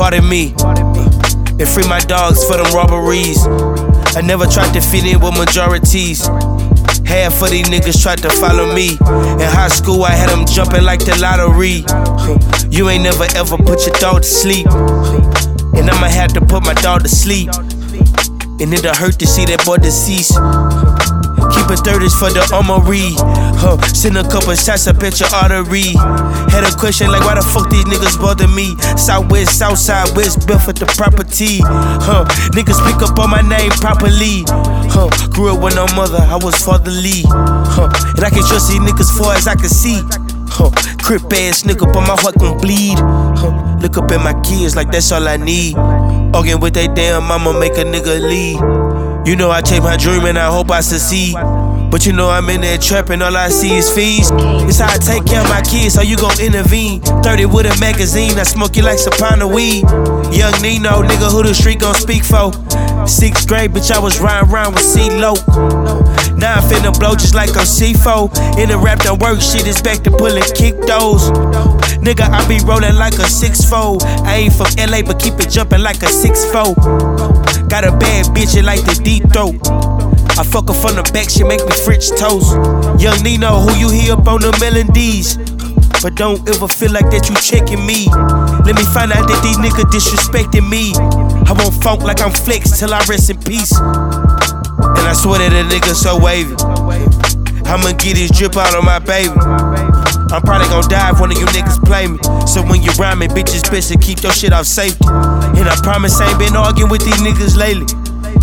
pardon me. And free my dogs for them robberies. I never tried to fit in with majorities. Half of these niggas tried to follow me. In high school, I had them jumping like the lottery. You ain't never ever put your dog to sleep. And I'ma have to put my dog to sleep. And it'll hurt to see that boy deceased. Keep it thirties for the armory. Huh, send a couple shots up at your artery. Had a question like, why the fuck these niggas bother me? Southwest, Southside, West Bellfort, the property. Huh, niggas pick up on my name properly. Huh, grew up with no mother, I was fatherly. Huh, and I can trust these niggas far as I can see. Huh, crip ass nigga, but my heart gon' bleed. Huh, look up at my kids like that's all I need. Arguing with that damn mama, make a nigga leave. You know I chase my dream and I hope I succeed. But you know I'm in there trapping, all I see is fees. It's how I take care of my kids, so you gon' intervene. 30 with a magazine, I smoke you like of weed. Young Nino, nigga, who the street gon' speak for? Sixth grade, bitch, I was riding around with C-Lo. Now I'm finna blow just like I'm C4. In the rap don't work, shit is back to pulling kick those. Nigga, I be rolling like a 6-4. I ain't from LA, but keep it jumping like a 6-4. Got a bad bitch, it like the deep throat. I fuck her from the back, she make me French toast. Young Nino, who you hear up on the melodies. But don't ever feel like that you checking me. Let me find out that these niggas disrespecting me. I won't funk like I'm flex till I rest in peace. And I swear that a nigga so wavy. I'ma get this drip out on my baby. I'm probably gonna die if one of you niggas play me. So when you rhyme me, bitches bitch, to keep your shit off safety. And I promise I ain't been arguing with these niggas lately.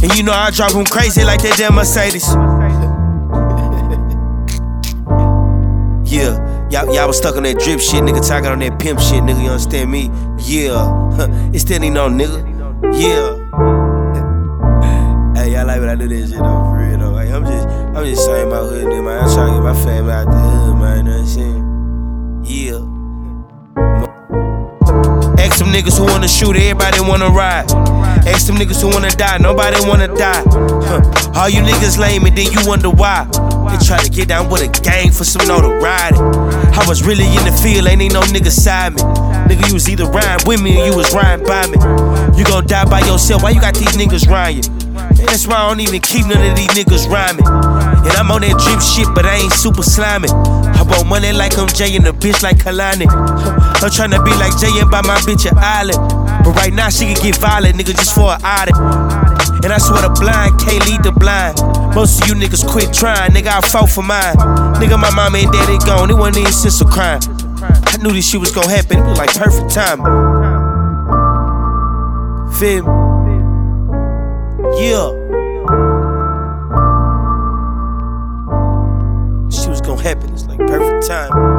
And you know I drive them crazy like that damn Mercedes. yeah. Y'all, y'all was stuck on that drip shit, nigga, talking on that pimp shit, nigga, you understand me? Yeah. it's still ain't no nigga. Yeah. hey, y'all like when I do this shit though, for real though. Like, I'm just, I'm just saying my hood, nigga, man. I'm trying to get my family out the hood, man, you know what I'm saying? Yeah. Ask them niggas who wanna shoot, everybody wanna ride. Ask them niggas who wanna die, nobody wanna die. Huh. All you niggas lame and then you wonder why. They try to get down with a gang for some notoriety. I was really in the field, ain't need no nigga side me. Nigga, you was either riding with me or you was riding by me. You gon' die by yourself, why you got these niggas rhyme? That's why I don't even keep none of these niggas rhyming. And I'm on that drip shit, but I ain't super slimy. I want money like I'm Jay and a bitch like Kalani. I'm tryna be like Jay and buy my bitch an island. But right now she can get violent, nigga, just for an audit. And I swear the blind can't lead the blind. Most of you niggas quit trying, nigga, I fought for mine. Nigga, my mama and daddy gone, it wasn't even sense of crime. I knew this shit was gonna happen, it was like perfect time. Feel me? Yeah. Shit was gonna happen, it's like perfect time.